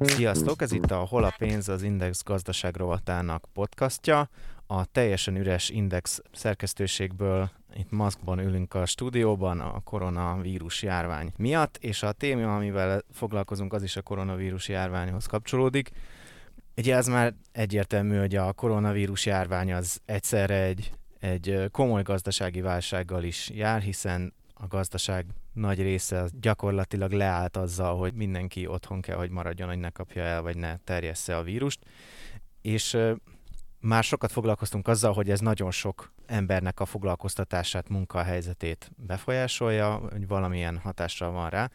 Sziasztok, ez itt a Hol a pénz az Index gazdaság rovatának podcastja. A teljesen üres Index szerkesztőségből itt maszkban ülünk a stúdióban a koronavírus járvány miatt, és a téma, amivel foglalkozunk, az is a koronavírus járványhoz kapcsolódik. Ugye ez már egyértelmű, hogy a koronavírus járvány az egyszerre egy, egy komoly gazdasági válsággal is jár, hiszen a gazdaság nagy része gyakorlatilag leállt azzal, hogy mindenki otthon kell, hogy maradjon, hogy ne kapja el, vagy ne terjessze a vírust. És már sokat foglalkoztunk azzal, hogy ez nagyon sok embernek a foglalkoztatását, munkahelyzetét befolyásolja, hogy valamilyen hatással van rá.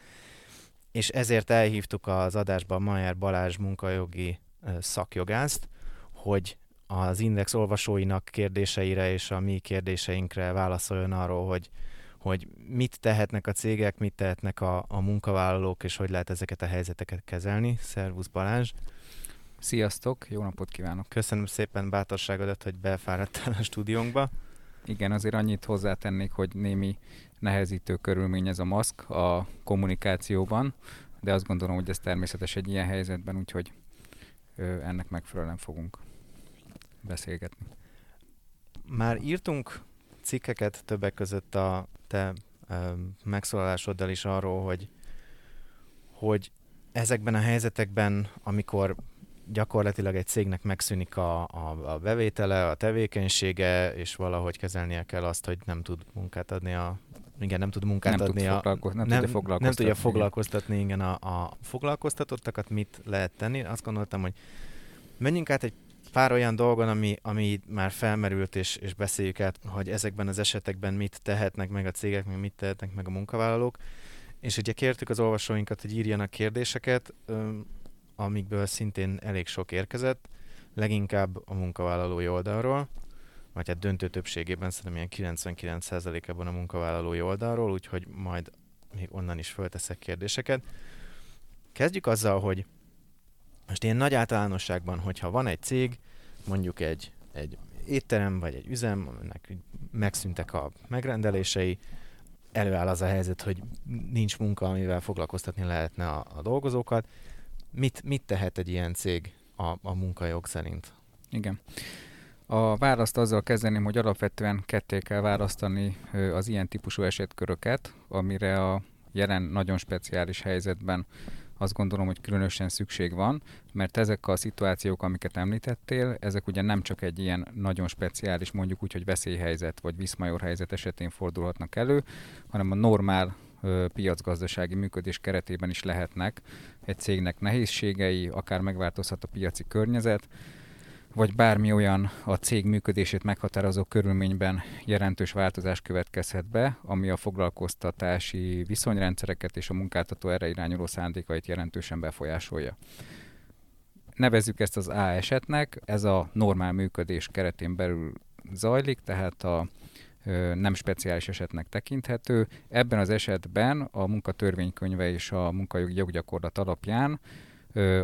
És ezért elhívtuk az adásban Majer Balázs munkajogi szakjogászt, hogy az Index olvasóinak kérdéseire és a mi kérdéseinkre válaszoljon arról, hogy hogy mit tehetnek a cégek, mit tehetnek a, a munkavállalók, és hogy lehet ezeket a helyzeteket kezelni. Szervusz Balázs! Sziasztok, jó napot kívánok! Köszönöm szépen bátorságodat, hogy befáradtál a stúdiónkba. Igen, azért annyit hozzátennék, hogy némi nehezítő körülmény ez a maszk a kommunikációban, de azt gondolom, hogy ez természetes egy ilyen helyzetben, úgyhogy ö, ennek megfelelően fogunk beszélgetni. Már írtunk cikkeket többek között a te megszólalásoddal is arról, hogy, hogy ezekben a helyzetekben, amikor gyakorlatilag egy cégnek megszűnik a, a, a bevétele, a tevékenysége, és valahogy kezelnie kell azt, hogy nem tud munkát adni a igen, nem tud munkát nem adni tud a... Foglalko- nem, nem, tudja foglalkoztatni. Nem tudja foglalkoztatni, igen, a, a foglalkoztatottakat mit lehet tenni. Azt gondoltam, hogy menjünk át egy pár olyan dolgon, ami, ami már felmerült, és, és beszéljük át, hogy ezekben az esetekben mit tehetnek meg a cégek, meg mit tehetnek meg a munkavállalók. És ugye kértük az olvasóinkat, hogy írjanak kérdéseket, amikből szintén elég sok érkezett, leginkább a munkavállalói oldalról, vagy hát döntő többségében szerintem ilyen 99%-ában a munkavállalói oldalról, úgyhogy majd még onnan is fölteszek kérdéseket. Kezdjük azzal, hogy most ilyen nagy általánosságban, hogyha van egy cég, mondjuk egy, egy étterem vagy egy üzem, aminek megszűntek a megrendelései, előáll az a helyzet, hogy nincs munka, amivel foglalkoztatni lehetne a, a dolgozókat. Mit, mit tehet egy ilyen cég a, a munkajog szerint? Igen. A választ azzal kezdeném, hogy alapvetően ketté kell választani az ilyen típusú esetköröket, amire a jelen nagyon speciális helyzetben azt gondolom, hogy különösen szükség van, mert ezek a szituációk, amiket említettél, ezek ugye nem csak egy ilyen nagyon speciális, mondjuk úgy, hogy veszélyhelyzet vagy viszmajor helyzet esetén fordulhatnak elő, hanem a normál piacgazdasági működés keretében is lehetnek egy cégnek nehézségei, akár megváltozhat a piaci környezet, vagy bármi olyan a cég működését meghatározó körülményben jelentős változás következhet be, ami a foglalkoztatási viszonyrendszereket és a munkáltató erre irányuló szándékait jelentősen befolyásolja. Nevezzük ezt az A esetnek, ez a normál működés keretén belül zajlik, tehát a nem speciális esetnek tekinthető. Ebben az esetben a munkatörvénykönyve és a munkajogi joggyakorlat alapján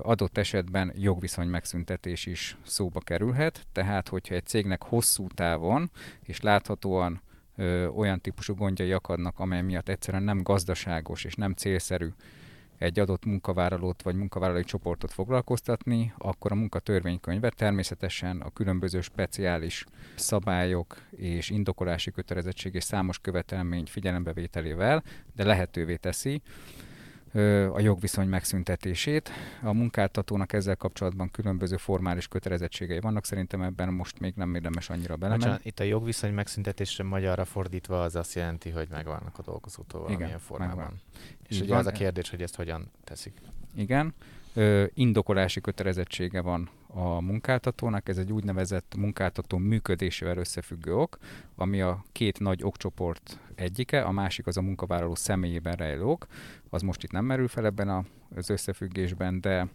adott esetben jogviszony megszüntetés is szóba kerülhet, tehát hogyha egy cégnek hosszú távon és láthatóan ö, olyan típusú gondjai akadnak, amely miatt egyszerűen nem gazdaságos és nem célszerű egy adott munkavállalót vagy munkavállalói csoportot foglalkoztatni, akkor a munkatörvénykönyve természetesen a különböző speciális szabályok és indokolási kötelezettség és számos követelmény figyelembevételével, de lehetővé teszi, a jogviszony megszüntetését. A munkáltatónak ezzel kapcsolatban különböző formális kötelezettségei vannak, szerintem ebben most még nem érdemes annyira belemenni. Bocsánat, itt a jogviszony megszüntetésre magyarra fordítva az azt jelenti, hogy megvannak a dolgozótól valamilyen Igen, formában. Megvan. És Így ugye van. az a kérdés, hogy ezt hogyan teszik. Igen. Ö, indokolási kötelezettsége van a munkáltatónak, ez egy úgynevezett munkáltató működésével összefüggő ok, ami a két nagy okcsoport egyike, a másik az a munkavállaló személyében rejlő ok, az most itt nem merül fel ebben az összefüggésben, de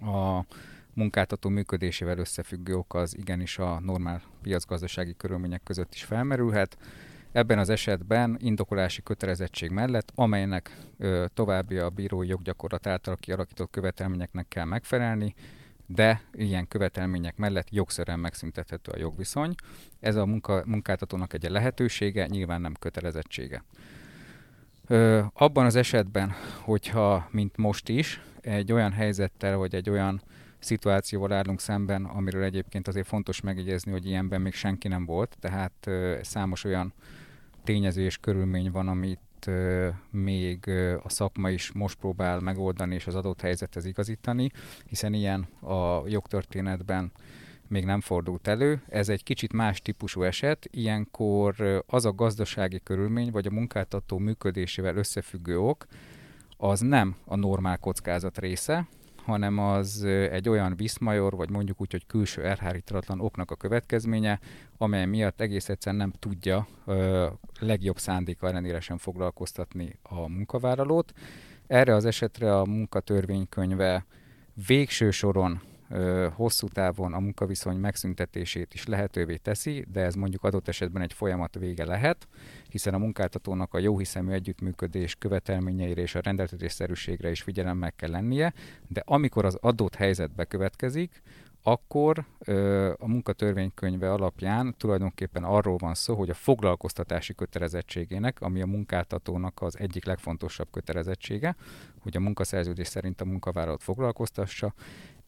a munkáltató működésével összefüggő ok az igenis a normál piacgazdasági körülmények között is felmerülhet. Ebben az esetben indokolási kötelezettség mellett, amelynek ö, további a bírói joggyakorlat által kialakított követelményeknek kell megfelelni, de ilyen követelmények mellett jogszerűen megszüntethető a jogviszony. Ez a munka, munkáltatónak egy lehetősége, nyilván nem kötelezettsége. Ö, abban az esetben, hogyha, mint most is, egy olyan helyzettel, vagy egy olyan szituációval állunk szemben, amiről egyébként azért fontos megjegyezni, hogy ilyenben még senki nem volt, tehát ö, számos olyan tényező és körülmény van, amit még a szakma is most próbál megoldani és az adott helyzethez igazítani, hiszen ilyen a jogtörténetben még nem fordult elő. Ez egy kicsit más típusú eset, ilyenkor az a gazdasági körülmény, vagy a munkáltató működésével összefüggő ok, az nem a normál kockázat része, hanem az egy olyan viszmajor, vagy mondjuk úgy, hogy külső elhárítatlan oknak a következménye, amely miatt egész egyszerűen nem tudja ö, legjobb szándéka ellenére sem foglalkoztatni a munkavállalót. Erre az esetre a munkatörvénykönyve végső soron hosszú távon a munkaviszony megszüntetését is lehetővé teszi, de ez mondjuk adott esetben egy folyamat vége lehet, hiszen a munkáltatónak a jóhiszemű együttműködés követelményeire és a rendeltetésszerűségre is figyelemmel kell lennie, de amikor az adott helyzet bekövetkezik, akkor ö, a munkatörvénykönyve alapján tulajdonképpen arról van szó, hogy a foglalkoztatási kötelezettségének, ami a munkáltatónak az egyik legfontosabb kötelezettsége, hogy a munkaszerződés szerint a munkavállalót foglalkoztassa,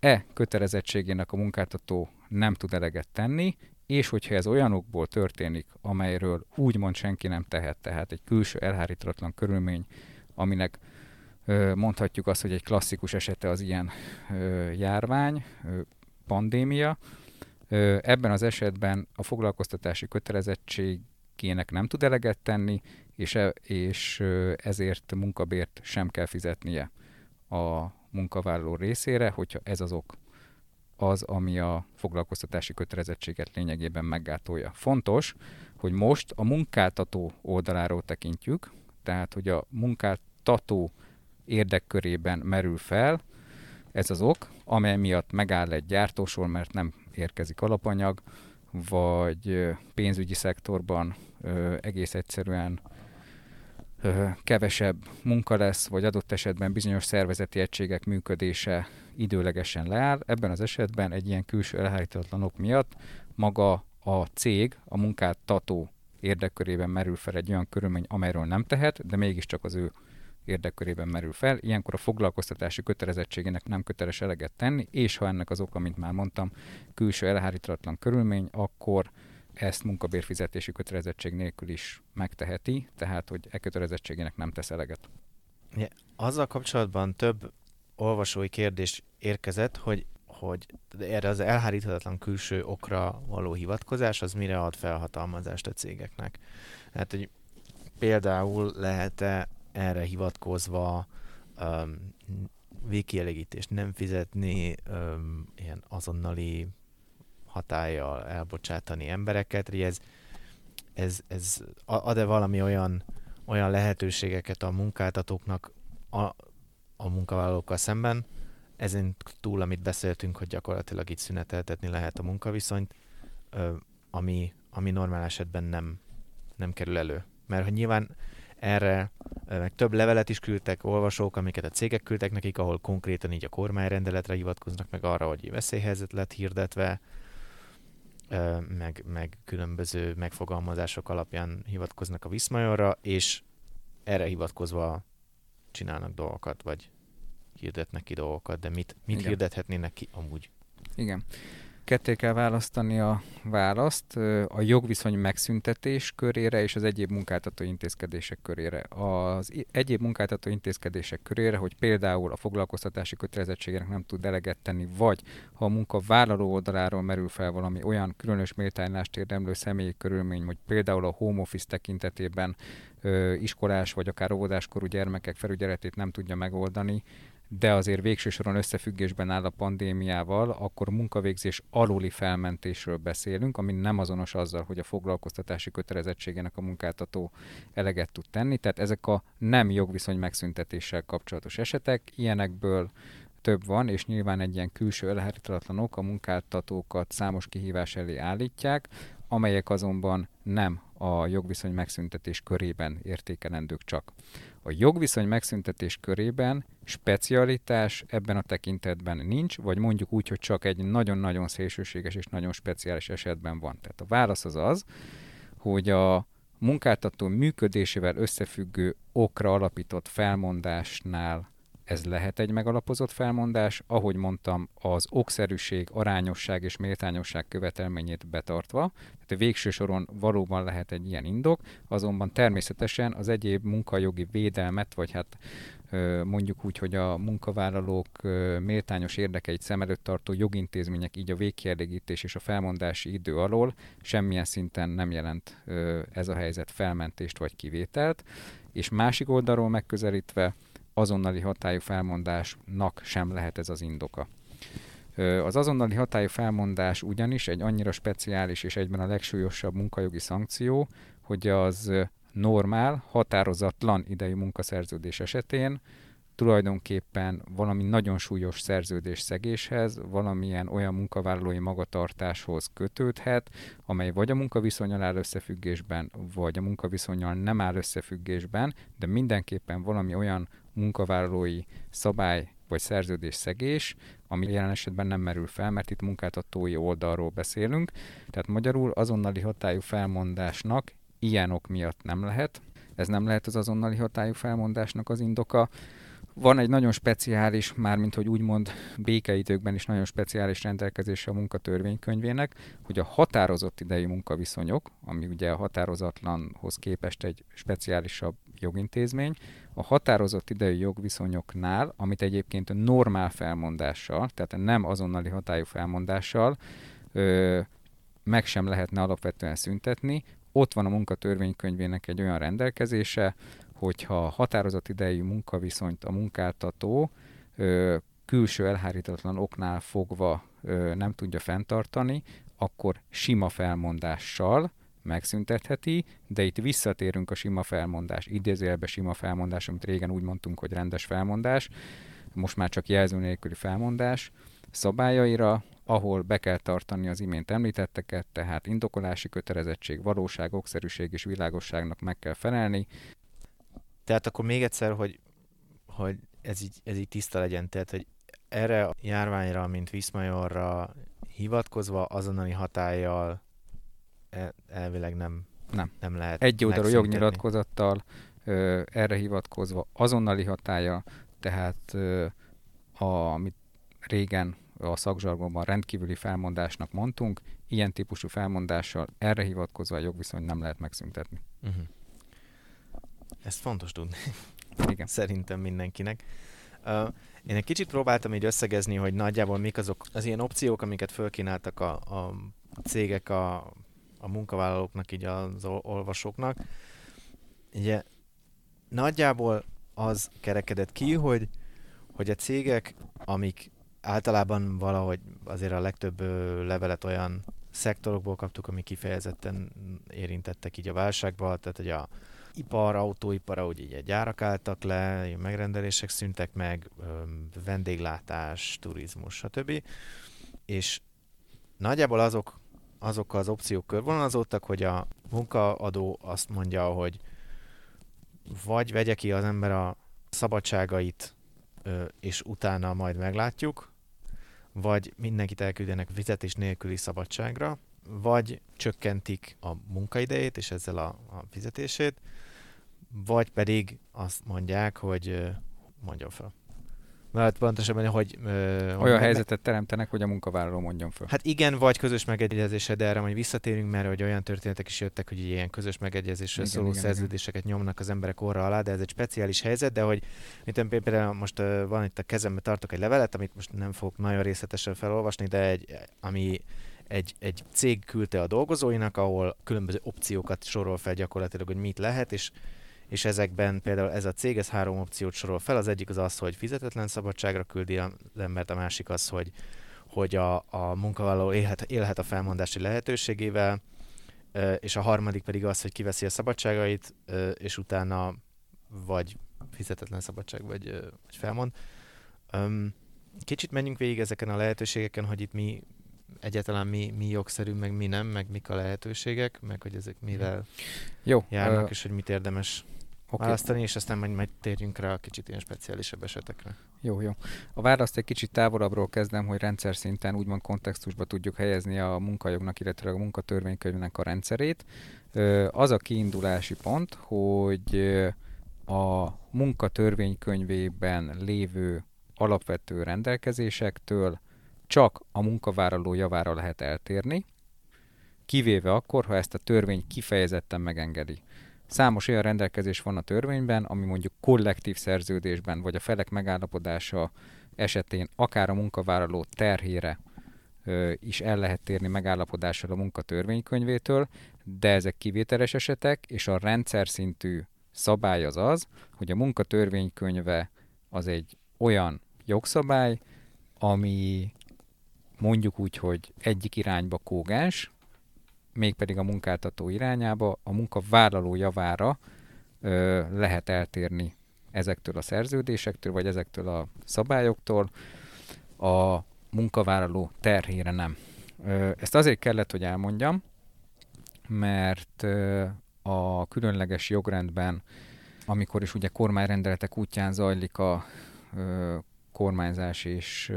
e kötelezettségének a munkáltató nem tud eleget tenni, és hogyha ez olyanokból történik, amelyről úgymond senki nem tehet, tehát egy külső elhárítatlan körülmény, aminek mondhatjuk azt, hogy egy klasszikus esete az ilyen járvány, pandémia, ebben az esetben a foglalkoztatási kötelezettségének nem tud eleget tenni, és, e, és ezért munkabért sem kell fizetnie a munkavállaló részére, hogyha ez az ok az, ami a foglalkoztatási kötelezettséget lényegében meggátolja. Fontos, hogy most a munkáltató oldaláról tekintjük, tehát hogy a munkáltató érdekkörében merül fel ez az ok, amely miatt megáll egy gyártósor, mert nem érkezik alapanyag, vagy pénzügyi szektorban egész egyszerűen kevesebb munka lesz, vagy adott esetben bizonyos szervezeti egységek működése időlegesen leáll. Ebben az esetben egy ilyen külső elhárítatlanok miatt maga a cég, a munkáltató érdekkörében merül fel egy olyan körülmény, amelyről nem tehet, de mégiscsak az ő érdekkörében merül fel. Ilyenkor a foglalkoztatási kötelezettségének nem köteles eleget tenni, és ha ennek az oka, mint már mondtam, külső elhárítatlan körülmény, akkor ezt munkabérfizetési kötelezettség nélkül is megteheti, tehát hogy e kötelezettségének nem tesz eleget. Ja, azzal kapcsolatban több olvasói kérdés érkezett, hogy, hogy erre az elháríthatatlan külső okra való hivatkozás, az mire ad felhatalmazást a cégeknek. Hát, hogy például lehet-e erre hivatkozva um, végkielégítést nem fizetni, um, ilyen azonnali hatállyal elbocsátani embereket, hogy ez, ez, ez ad-e valami olyan, olyan lehetőségeket a munkáltatóknak a, a munkavállalókkal szemben, ezen túl, amit beszéltünk, hogy gyakorlatilag itt szüneteltetni lehet a munkaviszonyt, ami, ami normál esetben nem, nem kerül elő. Mert hogy nyilván erre meg több levelet is küldtek olvasók, amiket a cégek küldtek nekik, ahol konkrétan így a kormányrendeletre hivatkoznak meg arra, hogy veszélyhelyzet lett hirdetve, meg, meg különböző megfogalmazások alapján hivatkoznak a Viszmajorra, és erre hivatkozva csinálnak dolgokat, vagy hirdetnek ki dolgokat, de mit, mit hirdethetnének ki amúgy? Igen ketté kell választani a választ a jogviszony megszüntetés körére és az egyéb munkáltató intézkedések körére. Az egyéb munkáltató intézkedések körére, hogy például a foglalkoztatási kötelezettségének nem tud eleget tenni, vagy ha a munkavállaló oldaláról merül fel valami olyan különös méltánylást érdemlő személyi körülmény, hogy például a home office tekintetében iskolás vagy akár óvodáskorú gyermekek felügyeletét nem tudja megoldani, de azért végső soron összefüggésben áll a pandémiával, akkor munkavégzés aluli felmentésről beszélünk, ami nem azonos azzal, hogy a foglalkoztatási kötelezettségének a munkáltató eleget tud tenni. Tehát ezek a nem jogviszony megszüntetéssel kapcsolatos esetek, ilyenekből több van, és nyilván egy ilyen külső elhárítatlanok a munkáltatókat számos kihívás elé állítják, amelyek azonban nem a jogviszony megszüntetés körében értékelendők csak. A jogviszony megszüntetés körében specialitás ebben a tekintetben nincs, vagy mondjuk úgy, hogy csak egy nagyon-nagyon szélsőséges és nagyon speciális esetben van. Tehát a válasz az az, hogy a munkáltató működésével összefüggő okra alapított felmondásnál ez lehet egy megalapozott felmondás, ahogy mondtam, az okszerűség, arányosság és méltányosság követelményét betartva, tehát végső soron valóban lehet egy ilyen indok, azonban természetesen az egyéb munkajogi védelmet, vagy hát mondjuk úgy, hogy a munkavállalók méltányos érdekeit szem előtt tartó jogintézmények, így a végkielégítés és a felmondási idő alól semmilyen szinten nem jelent ez a helyzet felmentést vagy kivételt, és másik oldalról megközelítve azonnali hatályú felmondásnak sem lehet ez az indoka. Az azonnali hatályú felmondás ugyanis egy annyira speciális és egyben a legsúlyosabb munkajogi szankció, hogy az normál, határozatlan idejű munkaszerződés esetén tulajdonképpen valami nagyon súlyos szerződés szegéshez, valamilyen olyan munkavállalói magatartáshoz kötődhet, amely vagy a munkaviszonyal áll összefüggésben, vagy a munkaviszonyal nem áll összefüggésben, de mindenképpen valami olyan munkavállalói szabály vagy szerződés szegés, ami jelen esetben nem merül fel, mert itt munkáltatói oldalról beszélünk. Tehát magyarul azonnali hatályú felmondásnak ilyen ok miatt nem lehet. Ez nem lehet az azonnali hatályú felmondásnak az indoka. Van egy nagyon speciális, mármint hogy úgymond békeidőkben is nagyon speciális rendelkezése a munkatörvénykönyvének, hogy a határozott idejű munkaviszonyok, ami ugye a határozatlanhoz képest egy speciálisabb jogintézmény, a határozott idejű jogviszonyoknál, amit egyébként normál felmondással, tehát nem azonnali hatályú felmondással ö, meg sem lehetne alapvetően szüntetni, ott van a munkatörvénykönyvének egy olyan rendelkezése, hogyha határozott idejű munkaviszonyt a munkáltató ö, külső elhárítatlan oknál fogva ö, nem tudja fenntartani, akkor sima felmondással megszüntetheti, de itt visszatérünk a sima felmondás, idézőjelbe sima felmondás, amit régen úgy mondtunk, hogy rendes felmondás, most már csak jelző nélküli felmondás szabályaira, ahol be kell tartani az imént említetteket, tehát indokolási kötelezettség, valóság, okszerűség és világosságnak meg kell felelni. Tehát akkor még egyszer, hogy, hogy ez, így, ez így tiszta legyen, tehát hogy erre a járványra, mint Viszmajorra hivatkozva azonnali hatállyal elvileg nem, nem. nem lehet Egy oldalú jognyilatkozattal ö, erre hivatkozva azonnali hatája, tehát ö, a, amit régen a szakzsargonban rendkívüli felmondásnak mondtunk, ilyen típusú felmondással erre hivatkozva a jogviszony nem lehet megszüntetni. Uh-huh. Ezt fontos tudni. Igen. Szerintem mindenkinek. Uh, én egy kicsit próbáltam így összegezni, hogy nagyjából mik azok az ilyen opciók, amiket fölkínáltak a, a cégek a, a munkavállalóknak, így az olvasóknak. Ugye nagyjából az kerekedett ki, hogy, hogy a cégek, amik általában valahogy azért a legtöbb levelet olyan szektorokból kaptuk, ami kifejezetten érintettek így a válságba, tehát hogy a ipar, autóipar, ahogy így gyárak álltak le, megrendelések szüntek meg, vendéglátás, turizmus, stb. És nagyjából azok, azok az opciók körvonalazódtak, hogy a munkaadó azt mondja, hogy vagy vegye ki az ember a szabadságait, és utána majd meglátjuk, vagy mindenkit elküldenek fizetés nélküli szabadságra, vagy csökkentik a munkaidejét, és ezzel a, a fizetését, vagy pedig azt mondják, hogy mondjon fel. Mert pontosabban, hogy... Olyan hogy helyzetet teremtenek, hogy a munkavállaló mondjon fel. Hát igen, vagy közös megegyezésre, de erre majd visszatérünk, mert hogy olyan történetek is jöttek, hogy ilyen közös megegyezésről igen, szóló igen, szerződéseket igen. nyomnak az emberek orra alá, de ez egy speciális helyzet, de hogy mint például most van itt a kezemben tartok egy levelet, amit most nem fogok nagyon részletesen felolvasni, de egy, ami egy, egy cég küldte a dolgozóinak, ahol különböző opciókat sorol fel gyakorlatilag, hogy mit lehet, és és ezekben például ez a cég, ez három opciót sorol fel. Az egyik az az, hogy fizetetlen szabadságra küldi az embert, a másik az, hogy, hogy a, a munkavállaló élhet, élhet a felmondási lehetőségével, és a harmadik pedig az, hogy kiveszi a szabadságait, és utána vagy fizetetlen szabadság, vagy, vagy felmond. Kicsit menjünk végig ezeken a lehetőségeken, hogy itt mi, egyáltalán mi, mi jogszerű, meg mi nem, meg mik a lehetőségek, meg hogy ezek mivel Jó, járnak, ö, és hogy mit érdemes oké. választani, és aztán majd, majd térjünk rá a kicsit ilyen speciálisabb esetekre. Jó, jó. A választ egy kicsit távolabbról kezdem, hogy rendszer szinten úgymond kontextusba tudjuk helyezni a munkajognak, illetve a munkatörvénykönyvnek a rendszerét. Az a kiindulási pont, hogy a munkatörvénykönyvében lévő alapvető rendelkezésektől csak a munkavállaló javára lehet eltérni, kivéve akkor, ha ezt a törvény kifejezetten megengedi. Számos olyan rendelkezés van a törvényben, ami mondjuk kollektív szerződésben vagy a felek megállapodása esetén akár a munkavállaló terhére ö, is el lehet térni megállapodással a munkatörvénykönyvétől, de ezek kivételes esetek, és a rendszer szintű szabály az az, hogy a munkatörvénykönyve az egy olyan jogszabály, ami mondjuk úgy, hogy egyik irányba kógás, mégpedig a munkáltató irányába, a munkavállaló javára ö, lehet eltérni ezektől a szerződésektől, vagy ezektől a szabályoktól, a munkavállaló terhére nem. Ö, ezt azért kellett, hogy elmondjam, mert ö, a különleges jogrendben, amikor is ugye kormányrendeletek útján zajlik a ö, kormányzás és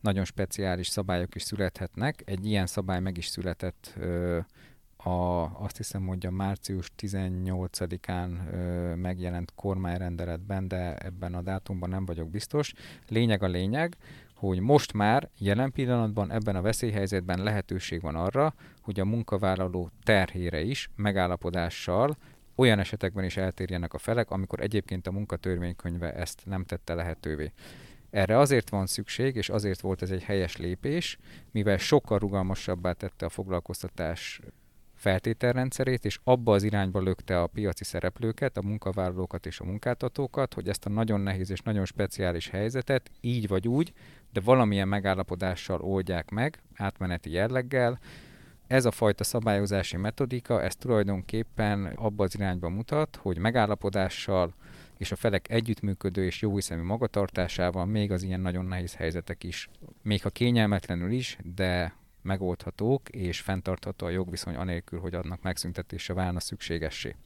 nagyon speciális szabályok is születhetnek. Egy ilyen szabály meg is született a, azt hiszem, hogy a március 18-án ö, megjelent kormányrendeletben, de ebben a dátumban nem vagyok biztos. Lényeg a lényeg, hogy most már jelen pillanatban ebben a veszélyhelyzetben lehetőség van arra, hogy a munkavállaló terhére is megállapodással olyan esetekben is eltérjenek a felek, amikor egyébként a munkatörvénykönyve ezt nem tette lehetővé. Erre azért van szükség, és azért volt ez egy helyes lépés, mivel sokkal rugalmasabbá tette a foglalkoztatás feltételrendszerét, és abba az irányba lökte a piaci szereplőket, a munkavállalókat és a munkáltatókat, hogy ezt a nagyon nehéz és nagyon speciális helyzetet így vagy úgy, de valamilyen megállapodással oldják meg, átmeneti jelleggel. Ez a fajta szabályozási metodika, ez tulajdonképpen abba az irányba mutat, hogy megállapodással és a felek együttműködő és jóhiszemű magatartásával még az ilyen nagyon nehéz helyzetek is, még ha kényelmetlenül is, de megoldhatók és fenntartható a jogviszony anélkül, hogy annak megszüntetése válna szükségessé.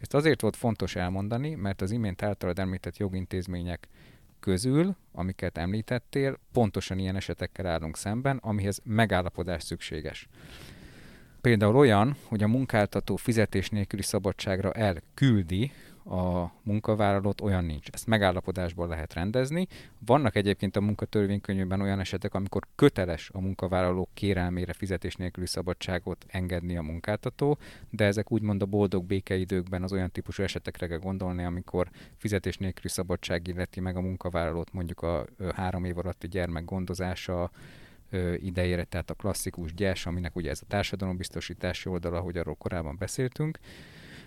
Ezt azért volt fontos elmondani, mert az imént általad említett jogintézmények közül, amiket említettél, pontosan ilyen esetekkel állunk szemben, amihez megállapodás szükséges. Például olyan, hogy a munkáltató fizetés nélküli szabadságra elküldi a munkavállalót, olyan nincs. Ezt megállapodásból lehet rendezni. Vannak egyébként a munkatörvénykönyvben olyan esetek, amikor köteles a munkavállaló kérelmére fizetés nélküli szabadságot engedni a munkáltató, de ezek úgymond a boldog békeidőkben az olyan típusú esetekre kell gondolni, amikor fizetés nélküli szabadság illeti meg a munkavállalót mondjuk a három év alatti gyermek gondozása, idejére, tehát a klasszikus gyes, aminek ugye ez a társadalombiztosítási oldala, ahogy arról korábban beszéltünk,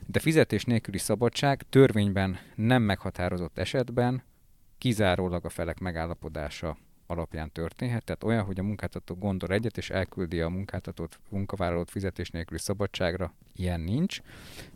de fizetés nélküli szabadság törvényben nem meghatározott esetben kizárólag a felek megállapodása alapján történhet, tehát olyan, hogy a munkáltató gondol egyet, és elküldi a munkáltatót, munkavállalót fizetés nélküli szabadságra, ilyen nincs,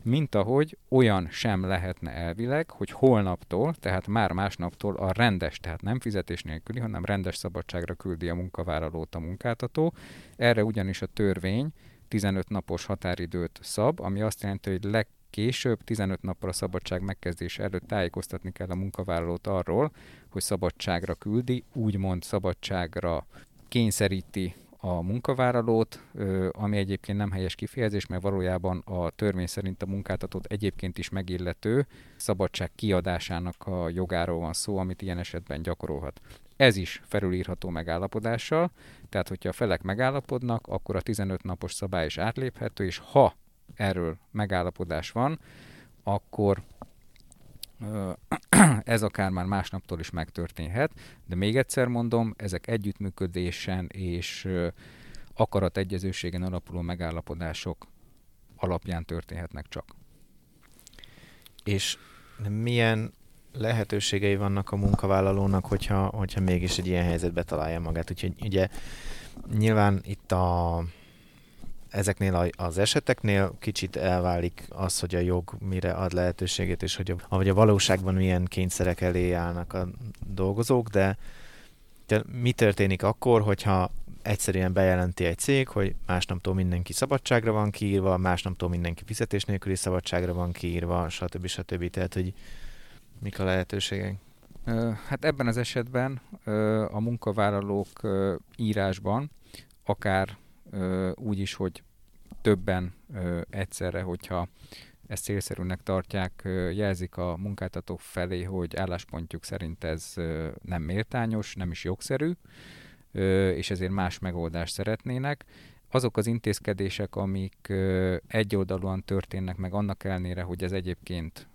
mint ahogy olyan sem lehetne elvileg, hogy holnaptól, tehát már másnaptól a rendes, tehát nem fizetés nélküli, hanem rendes szabadságra küldi a munkavállalót a munkáltató. Erre ugyanis a törvény 15 napos határidőt szab, ami azt jelenti, hogy leg Később, 15 nappal a szabadság megkezdése előtt tájékoztatni kell a munkavállalót arról, hogy szabadságra küldi, úgymond szabadságra kényszeríti a munkavállalót, ami egyébként nem helyes kifejezés, mert valójában a törvény szerint a munkáltatót egyébként is megillető szabadság kiadásának a jogáról van szó, amit ilyen esetben gyakorolhat. Ez is felülírható megállapodással, tehát hogyha a felek megállapodnak, akkor a 15 napos szabály is átléphető, és ha erről megállapodás van, akkor ez akár már másnaptól is megtörténhet, de még egyszer mondom, ezek együttműködésen és akarategyezőségen alapuló megállapodások alapján történhetnek csak. És milyen lehetőségei vannak a munkavállalónak, hogyha, hogyha mégis egy ilyen helyzetbe találja magát. Úgyhogy ugye nyilván itt a ezeknél az eseteknél kicsit elválik az, hogy a jog mire ad lehetőségét, és hogy a, ahogy a valóságban milyen kényszerek elé állnak a dolgozók, de mi történik akkor, hogyha egyszerűen bejelenti egy cég, hogy másnaptól mindenki szabadságra van kiírva, másnaptól mindenki fizetés nélküli szabadságra van kiírva, stb. stb. Tehát, hogy mik a lehetőségek? Hát ebben az esetben a munkavállalók írásban, akár úgy is, hogy többen egyszerre, hogyha ezt célszerűnek tartják, jelzik a munkáltatók felé, hogy álláspontjuk szerint ez nem méltányos, nem is jogszerű, és ezért más megoldást szeretnének. Azok az intézkedések, amik egyoldalúan történnek meg annak ellenére, hogy ez egyébként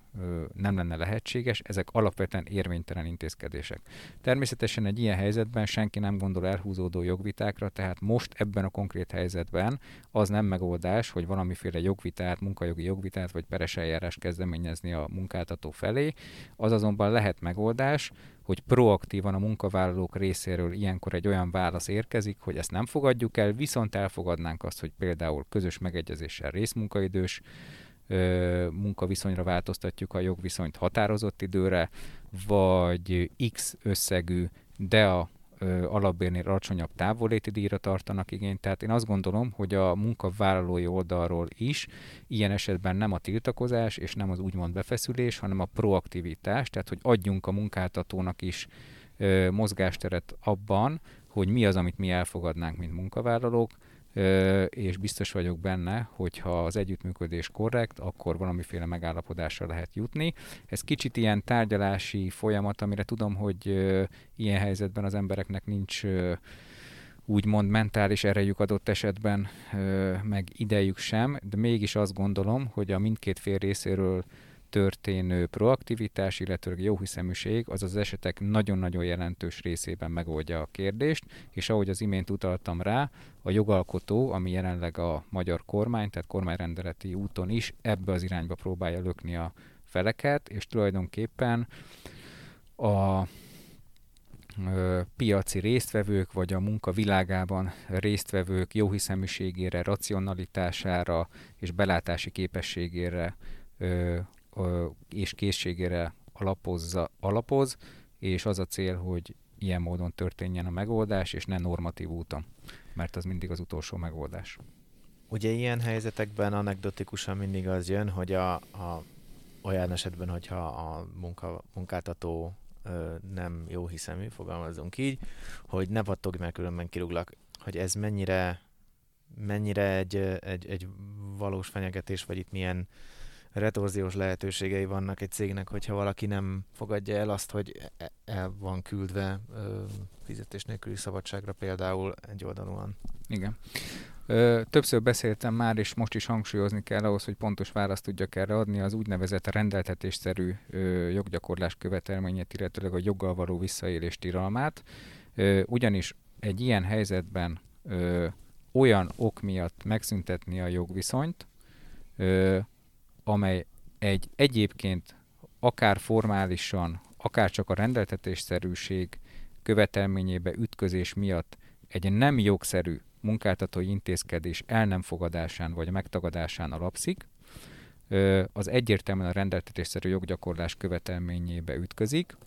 nem lenne lehetséges, ezek alapvetően érvénytelen intézkedések. Természetesen egy ilyen helyzetben senki nem gondol elhúzódó jogvitákra, tehát most ebben a konkrét helyzetben az nem megoldás, hogy valamiféle jogvitát, munkajogi jogvitát vagy peres eljárást kezdeményezni a munkáltató felé. Az azonban lehet megoldás, hogy proaktívan a munkavállalók részéről ilyenkor egy olyan válasz érkezik, hogy ezt nem fogadjuk el, viszont elfogadnánk azt, hogy például közös megegyezéssel részmunkaidős munkaviszonyra változtatjuk a jogviszonyt határozott időre, vagy X összegű, de a alapbérnél alacsonyabb távoléti díjra tartanak igényt. Tehát én azt gondolom, hogy a munkavállalói oldalról is ilyen esetben nem a tiltakozás és nem az úgymond befeszülés, hanem a proaktivitás, tehát hogy adjunk a munkáltatónak is ö, mozgásteret abban, hogy mi az, amit mi elfogadnánk, mint munkavállalók, és biztos vagyok benne, hogy ha az együttműködés korrekt, akkor valamiféle megállapodásra lehet jutni. Ez kicsit ilyen tárgyalási folyamat, amire tudom, hogy ilyen helyzetben az embereknek nincs úgymond mentális erejük adott esetben, meg idejük sem, de mégis azt gondolom, hogy a mindkét fél részéről történő proaktivitás, illetve jó hiszeműség az az esetek nagyon-nagyon jelentős részében megoldja a kérdést, és ahogy az imént utaltam rá, a jogalkotó, ami jelenleg a magyar kormány, tehát kormányrendeleti úton is ebbe az irányba próbálja lökni a feleket, és tulajdonképpen a piaci résztvevők, vagy a munka világában résztvevők jóhiszeműségére, racionalitására és belátási képességére és készségére alapozza, alapoz, és az a cél, hogy ilyen módon történjen a megoldás, és ne normatív úton, mert az mindig az utolsó megoldás. Ugye ilyen helyzetekben anekdotikusan mindig az jön, hogy a, a olyan esetben, hogyha a munka, munkáltató ö, nem jó hiszemű, fogalmazunk így, hogy ne pattogj, mert különben kirúglak, hogy ez mennyire mennyire egy, egy, egy valós fenyegetés, vagy itt milyen retorziós lehetőségei vannak egy cégnek, hogyha valaki nem fogadja el azt, hogy e, el van küldve ö, fizetés nélküli szabadságra például egy oldalúan. Igen. Ö, többször beszéltem már, és most is hangsúlyozni kell ahhoz, hogy pontos választ tudjak erre adni, az úgynevezett rendeltetésszerű ö, joggyakorlás követelményét, illetőleg a joggal való visszaélés tilalmát. Ugyanis egy ilyen helyzetben ö, olyan ok miatt megszüntetni a jogviszonyt, ö, amely egy egyébként akár formálisan, akár csak a rendeltetésszerűség követelményébe ütközés miatt egy nem jogszerű munkáltatói intézkedés el nem fogadásán vagy megtagadásán alapszik, az egyértelműen a rendeltetésszerű joggyakorlás követelményébe ütközik,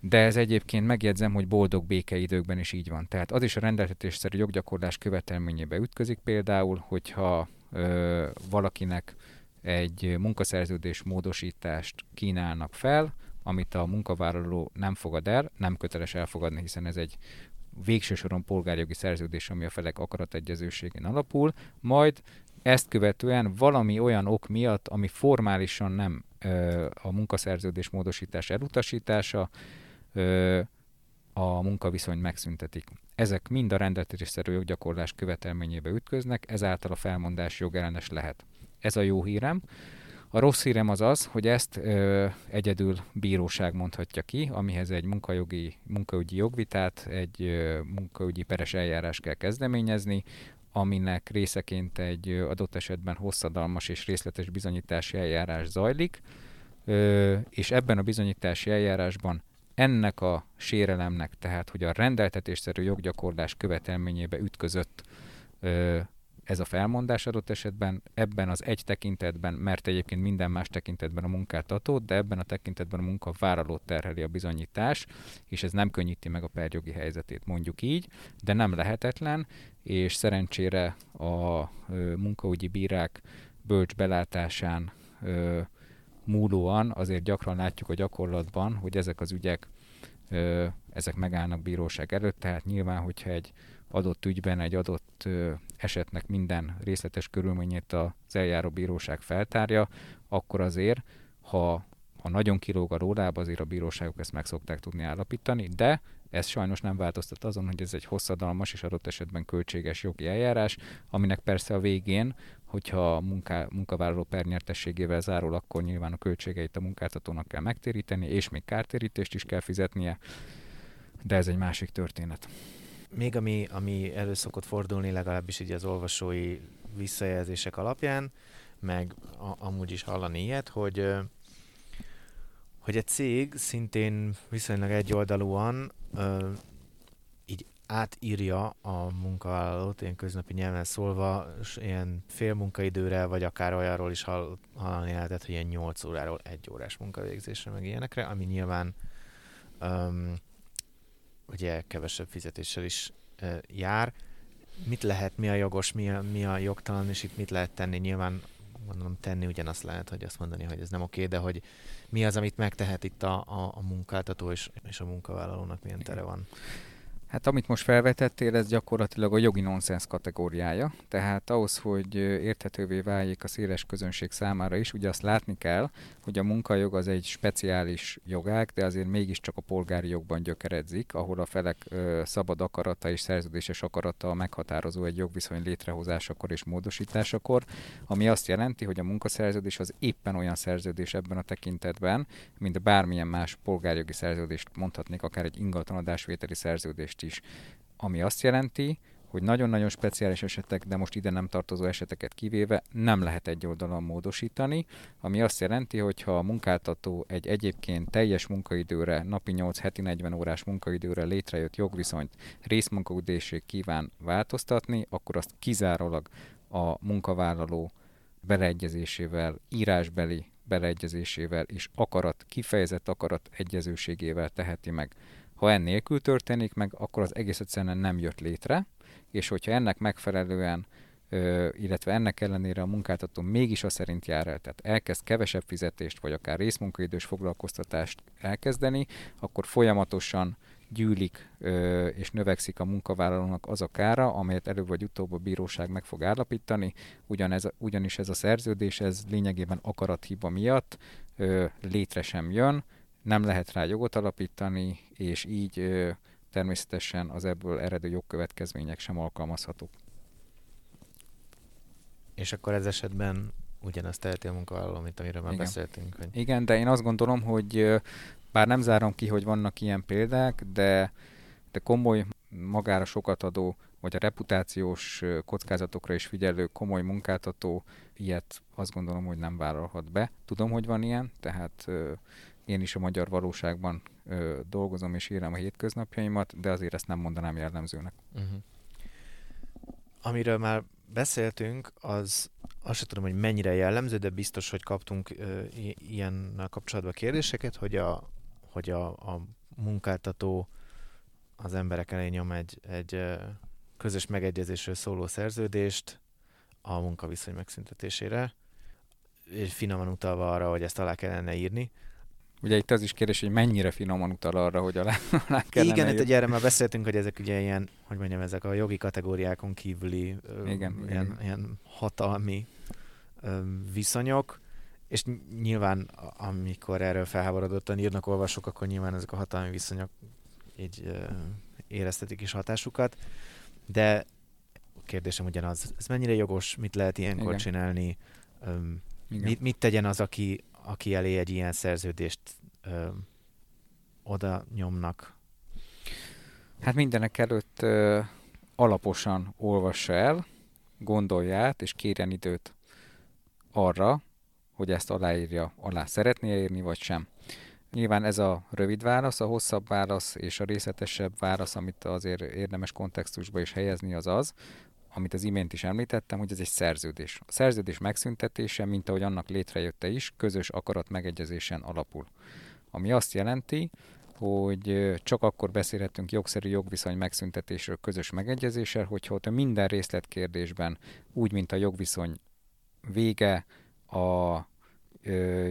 de ez egyébként megjegyzem, hogy boldog békeidőkben is így van. Tehát az is a rendeltetésszerű joggyakorlás követelményébe ütközik például, hogyha valakinek egy munkaszerződés módosítást kínálnak fel, amit a munkavállaló nem fogad el, nem köteles elfogadni, hiszen ez egy végső soron polgárjogi szerződés, ami a felek akarategyezőségén alapul, majd ezt követően valami olyan ok miatt, ami formálisan nem ö, a munkaszerződés módosítás elutasítása, ö, a munkaviszony megszüntetik. Ezek mind a rendeltetésszerű joggyakorlás követelményébe ütköznek, ezáltal a felmondás jogellenes lehet. Ez a jó hírem. A rossz hírem az az, hogy ezt ö, egyedül bíróság mondhatja ki, amihez egy munkajogi, munkaügyi jogvitát, egy ö, munkaügyi peres eljárás kell kezdeményezni, aminek részeként egy adott esetben hosszadalmas és részletes bizonyítási eljárás zajlik, ö, és ebben a bizonyítási eljárásban ennek a sérelemnek, tehát hogy a rendeltetésszerű joggyakorlás követelményébe ütközött ö, ez a felmondás adott esetben, ebben az egy tekintetben, mert egyébként minden más tekintetben a munkáltató, de ebben a tekintetben a munkavállalót terheli a bizonyítás, és ez nem könnyíti meg a perjogi helyzetét, mondjuk így, de nem lehetetlen, és szerencsére a ö, munkaügyi bírák bölcs belátásán ö, múlóan azért gyakran látjuk a gyakorlatban, hogy ezek az ügyek ezek megállnak bíróság előtt, tehát nyilván, hogyha egy adott ügyben egy adott esetnek minden részletes körülményét az eljáró bíróság feltárja, akkor azért, ha, ha nagyon kilóg a rólába, azért a bíróságok ezt meg szokták tudni állapítani, de ez sajnos nem változtat azon, hogy ez egy hosszadalmas és adott esetben költséges jogi eljárás, aminek persze a végén, hogyha a munká, munkavállaló pernyertességével zárul, akkor nyilván a költségeit a munkáltatónak kell megtéríteni, és még kártérítést is kell fizetnie, de ez egy másik történet. Még ami, ami elő szokott fordulni, legalábbis így az olvasói visszajelzések alapján, meg a, amúgy is hallani ilyet, hogy hogy egy cég szintén viszonylag egyoldalúan átírja a munkavállalót, ilyen köznapi nyelven szólva, ilyen fél munkaidőre, vagy akár olyanról is hall, hallani lehetett, hogy ilyen 8 óráról egy órás munkavégzésre, meg ilyenekre, ami nyilván um, ugye kevesebb fizetéssel is uh, jár. Mit lehet, mi a jogos, mi a, mi a jogtalan, és itt mit lehet tenni? Nyilván gondolom tenni ugyanazt lehet, hogy azt mondani, hogy ez nem oké, de hogy mi az, amit megtehet itt a, a, a munkáltató és, és a munkavállalónak milyen tere van. Hát amit most felvetettél, ez gyakorlatilag a jogi nonsens kategóriája. Tehát ahhoz, hogy érthetővé váljék a széles közönség számára is, ugye azt látni kell, hogy a munkajog az egy speciális jogág, de azért mégiscsak a polgári jogban gyökeredzik, ahol a felek ö, szabad akarata és szerződéses akarata meghatározó egy jogviszony létrehozásakor és módosításakor, ami azt jelenti, hogy a munkaszerződés az éppen olyan szerződés ebben a tekintetben, mint bármilyen más polgárjogi szerződést mondhatnék, akár egy ingatlanadásvételi szerződést most is. Ami azt jelenti, hogy nagyon-nagyon speciális esetek, de most ide nem tartozó eseteket kivéve nem lehet egy oldalon módosítani, ami azt jelenti, hogy ha a munkáltató egy egyébként teljes munkaidőre, napi 8 heti 40 órás munkaidőre létrejött jogviszonyt részmunkaidőség kíván változtatni, akkor azt kizárólag a munkavállaló beleegyezésével, írásbeli beleegyezésével és akarat, kifejezett akarat egyezőségével teheti meg. Ha ennélkül történik meg, akkor az egész egyszerűen nem jött létre, és hogyha ennek megfelelően illetve ennek ellenére a munkáltató mégis a szerint jár el, tehát elkezd kevesebb fizetést, vagy akár részmunkaidős foglalkoztatást elkezdeni, akkor folyamatosan gyűlik és növekszik a munkavállalónak az a kára, amelyet előbb vagy utóbb a bíróság meg fog állapítani, Ugyanez, ugyanis ez a szerződés, ez lényegében akarathiba miatt létre sem jön, nem lehet rá jogot alapítani, és így ö, természetesen az ebből eredő jogkövetkezmények sem alkalmazhatók. És akkor ez esetben ugyanazt teheti a munkavállaló, mint amiről már Igen. beszéltünk. Hogy... Igen, de én azt gondolom, hogy bár nem zárom ki, hogy vannak ilyen példák, de, de komoly, magára sokat adó, vagy a reputációs kockázatokra is figyelő komoly munkáltató ilyet azt gondolom, hogy nem vállalhat be. Tudom, hogy van ilyen, tehát én is a magyar valóságban ö, dolgozom és írom a hétköznapjaimat, de azért ezt nem mondanám jellemzőnek. Uh-huh. Amiről már beszéltünk, az azt sem tudom, hogy mennyire jellemző, de biztos, hogy kaptunk ö, ilyennel kapcsolatban kérdéseket, hogy a, hogy a, a munkáltató az emberek elé nyom egy, egy közös megegyezésről szóló szerződést a munkaviszony megszüntetésére, és finoman utalva arra, hogy ezt alá kellene írni, Ugye itt az is kérdés, hogy mennyire finoman utal arra, hogy alá, alá kellene Igen, itt ugye erre már beszéltünk, hogy ezek ugye ilyen, hogy mondjam, ezek a jogi kategóriákon kívüli igen, ö, ilyen, igen. ilyen hatalmi ö, viszonyok, és nyilván amikor erről felháborodottan írnak olvasók, akkor nyilván ezek a hatalmi viszonyok így ö, éreztetik is hatásukat, de a kérdésem ugyanaz, ez mennyire jogos, mit lehet ilyenkor Igen. csinálni, öm, mit, mit tegyen az, aki, aki elé egy ilyen szerződést ö, oda nyomnak? Hát mindenek előtt ö, alaposan olvassa el, gondolja át, és kérjen időt arra, hogy ezt aláírja, alá szeretné írni, vagy sem. Nyilván ez a rövid válasz, a hosszabb válasz és a részletesebb válasz, amit azért érdemes kontextusba is helyezni, az az, amit az imént is említettem, hogy ez egy szerződés. A szerződés megszüntetése, mint ahogy annak létrejötte is, közös akarat megegyezésen alapul. Ami azt jelenti, hogy csak akkor beszélhetünk jogszerű jogviszony megszüntetésről közös megegyezéssel, hogyha ott minden részletkérdésben, úgy, mint a jogviszony vége, a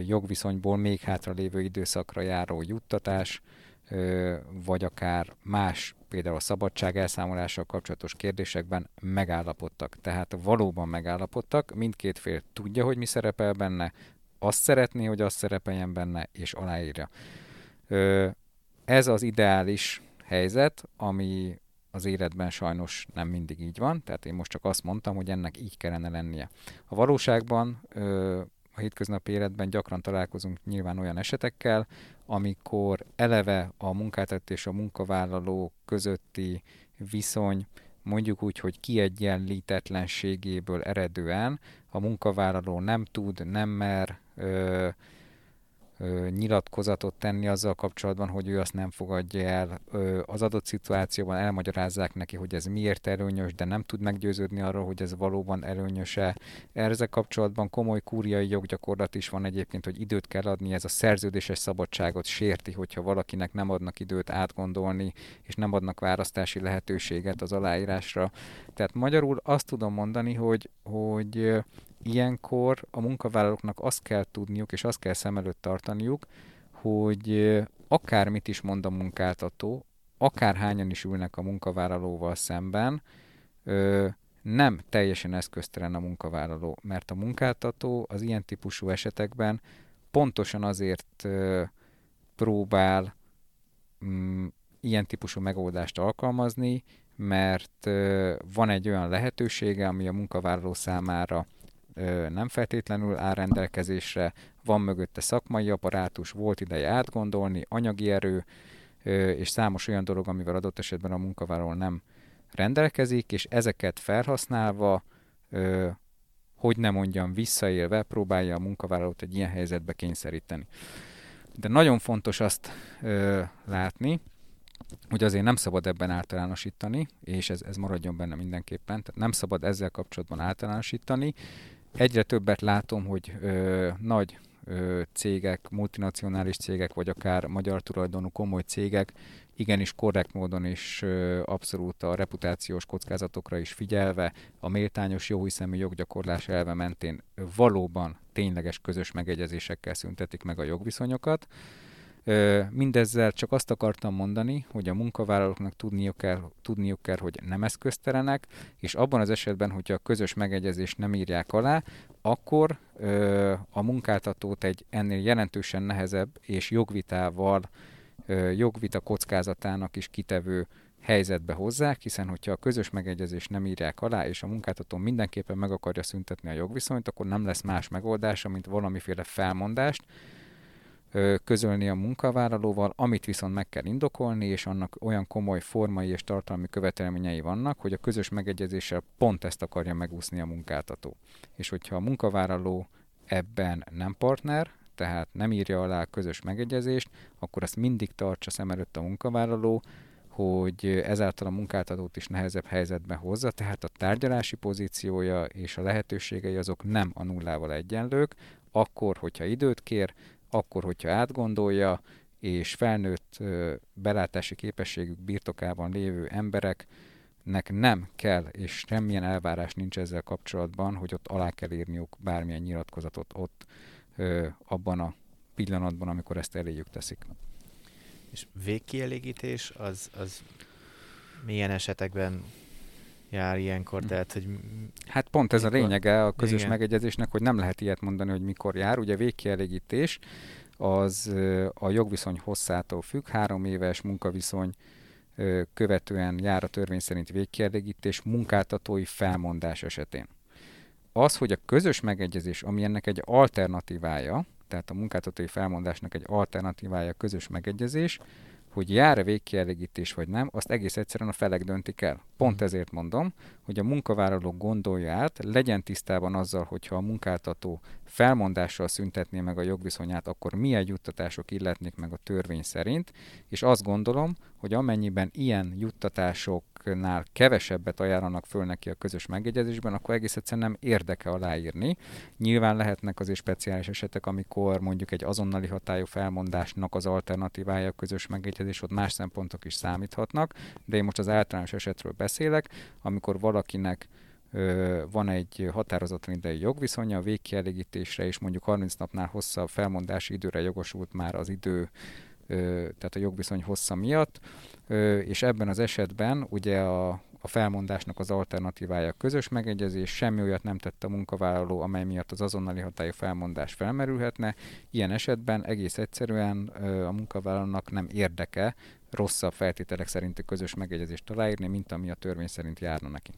jogviszonyból még hátra lévő időszakra járó juttatás, vagy akár más, például a szabadság elszámolással kapcsolatos kérdésekben megállapodtak. Tehát valóban megállapodtak, mindkét fél tudja, hogy mi szerepel benne, azt szeretné, hogy azt szerepeljen benne, és aláírja. Ez az ideális helyzet, ami az életben sajnos nem mindig így van, tehát én most csak azt mondtam, hogy ennek így kellene lennie. A valóságban a hétköznapi életben gyakran találkozunk nyilván olyan esetekkel, amikor eleve a munkáltató és a munkavállaló közötti viszony mondjuk úgy, hogy kiegyenlítetlenségéből eredően a munkavállaló nem tud, nem mer ö, nyilatkozatot tenni azzal kapcsolatban, hogy ő azt nem fogadja el. Az adott szituációban elmagyarázzák neki, hogy ez miért előnyös, de nem tud meggyőződni arról, hogy ez valóban előnyöse. Ezzel kapcsolatban komoly kúriai joggyakorlat is van egyébként, hogy időt kell adni, ez a szerződéses szabadságot sérti, hogyha valakinek nem adnak időt átgondolni, és nem adnak választási lehetőséget az aláírásra. Tehát magyarul azt tudom mondani, hogy, hogy ilyenkor a munkavállalóknak azt kell tudniuk, és azt kell szem előtt tartaniuk, hogy akármit is mond a munkáltató, akárhányan is ülnek a munkavállalóval szemben, nem teljesen eszköztelen a munkavállaló, mert a munkáltató az ilyen típusú esetekben pontosan azért próbál mm, ilyen típusú megoldást alkalmazni, mert van egy olyan lehetősége, ami a munkavállaló számára nem feltétlenül áll rendelkezésre, van mögötte szakmai apparátus, volt ideje átgondolni, anyagi erő, és számos olyan dolog, amivel adott esetben a munkavállaló nem rendelkezik, és ezeket felhasználva, hogy nem mondjam, visszaélve próbálja a munkavállalót egy ilyen helyzetbe kényszeríteni. De nagyon fontos azt látni, hogy azért nem szabad ebben általánosítani, és ez, ez maradjon benne mindenképpen, tehát nem szabad ezzel kapcsolatban általánosítani, egyre többet látom, hogy ö, nagy ö, cégek, multinacionális cégek, vagy akár magyar tulajdonú komoly cégek igenis korrekt módon és ö, abszolút a reputációs kockázatokra is figyelve, a méltányos jóhiszemű joggyakorlás elve mentén valóban tényleges közös megegyezésekkel szüntetik meg a jogviszonyokat, Mindezzel csak azt akartam mondani, hogy a munkavállalóknak tudniuk kell, tudniuk kell, hogy nem eszköztelenek, és abban az esetben, hogyha a közös megegyezést nem írják alá, akkor a munkáltatót egy ennél jelentősen nehezebb és jogvitával, jogvita kockázatának is kitevő helyzetbe hozzák, hiszen hogyha a közös megegyezést nem írják alá, és a munkáltató mindenképpen meg akarja szüntetni a jogviszonyt, akkor nem lesz más megoldása, mint valamiféle felmondást, közölni a munkavállalóval, amit viszont meg kell indokolni, és annak olyan komoly formai és tartalmi követelményei vannak, hogy a közös megegyezéssel pont ezt akarja megúszni a munkáltató. És hogyha a munkavállaló ebben nem partner, tehát nem írja alá a közös megegyezést, akkor azt mindig tartsa szem előtt a munkavállaló, hogy ezáltal a munkáltatót is nehezebb helyzetbe hozza, tehát a tárgyalási pozíciója és a lehetőségei azok nem a nullával egyenlők, akkor, hogyha időt kér, akkor, hogyha átgondolja, és felnőtt belátási képességük birtokában lévő embereknek nem kell, és semmilyen elvárás nincs ezzel kapcsolatban, hogy ott alá kell írniuk bármilyen nyilatkozatot ott abban a pillanatban, amikor ezt eléjük teszik. És végkielégítés az, az milyen esetekben jár ilyenkor, tehát, hogy... Hát pont ez mikor? a lényege a közös Igen. megegyezésnek, hogy nem lehet ilyet mondani, hogy mikor jár. Ugye végkielégítés az a jogviszony hosszától függ, három éves munkaviszony követően jár a törvény szerint végkielégítés munkáltatói felmondás esetén. Az, hogy a közös megegyezés, ami ennek egy alternatívája, tehát a munkáltatói felmondásnak egy alternatívája a közös megegyezés, hogy jár-e végkielégítés vagy nem, azt egész egyszerűen a felek döntik el. Pont mhm. ezért mondom, hogy a munkavállaló gondolja át, legyen tisztában azzal, hogyha a munkáltató felmondással szüntetné meg a jogviszonyát, akkor milyen juttatások illetnék meg a törvény szerint, és azt gondolom, hogy amennyiben ilyen juttatásoknál kevesebbet ajánlanak föl neki a közös megegyezésben, akkor egész egyszerűen nem érdeke aláírni. Nyilván lehetnek azért speciális esetek, amikor mondjuk egy azonnali hatályú felmondásnak az alternatívája a közös megegyezés, ott más szempontok is számíthatnak, de én most az általános esetről beszélek, amikor valakinek van egy határozatlan idei jogviszonya, a végkielégítésre és mondjuk 30 napnál hosszabb felmondási időre jogosult már az idő, tehát a jogviszony hossza miatt, és ebben az esetben ugye a, a felmondásnak az alternatívája közös megegyezés, semmi olyat nem tett a munkavállaló, amely miatt az azonnali hatályú felmondás felmerülhetne. Ilyen esetben egész egyszerűen a munkavállalónak nem érdeke rosszabb feltételek szerinti közös megegyezést aláírni, mint ami a törvény szerint járna neki.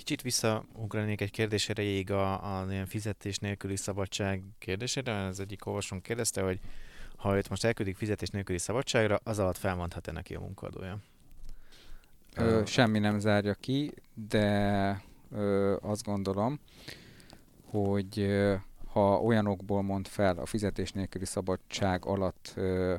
Kicsit visszaugranék egy kérdésre ég a, a ilyen fizetés nélküli szabadság kérdésére. Az egyik olvasónk kérdezte, hogy ha őt most elküldik fizetés nélküli szabadságra, az alatt felmondhat-e neki a munkadója? Ö, semmi nem zárja ki, de ö, azt gondolom, hogy ö, ha olyanokból mond fel a fizetés nélküli szabadság alatt ö,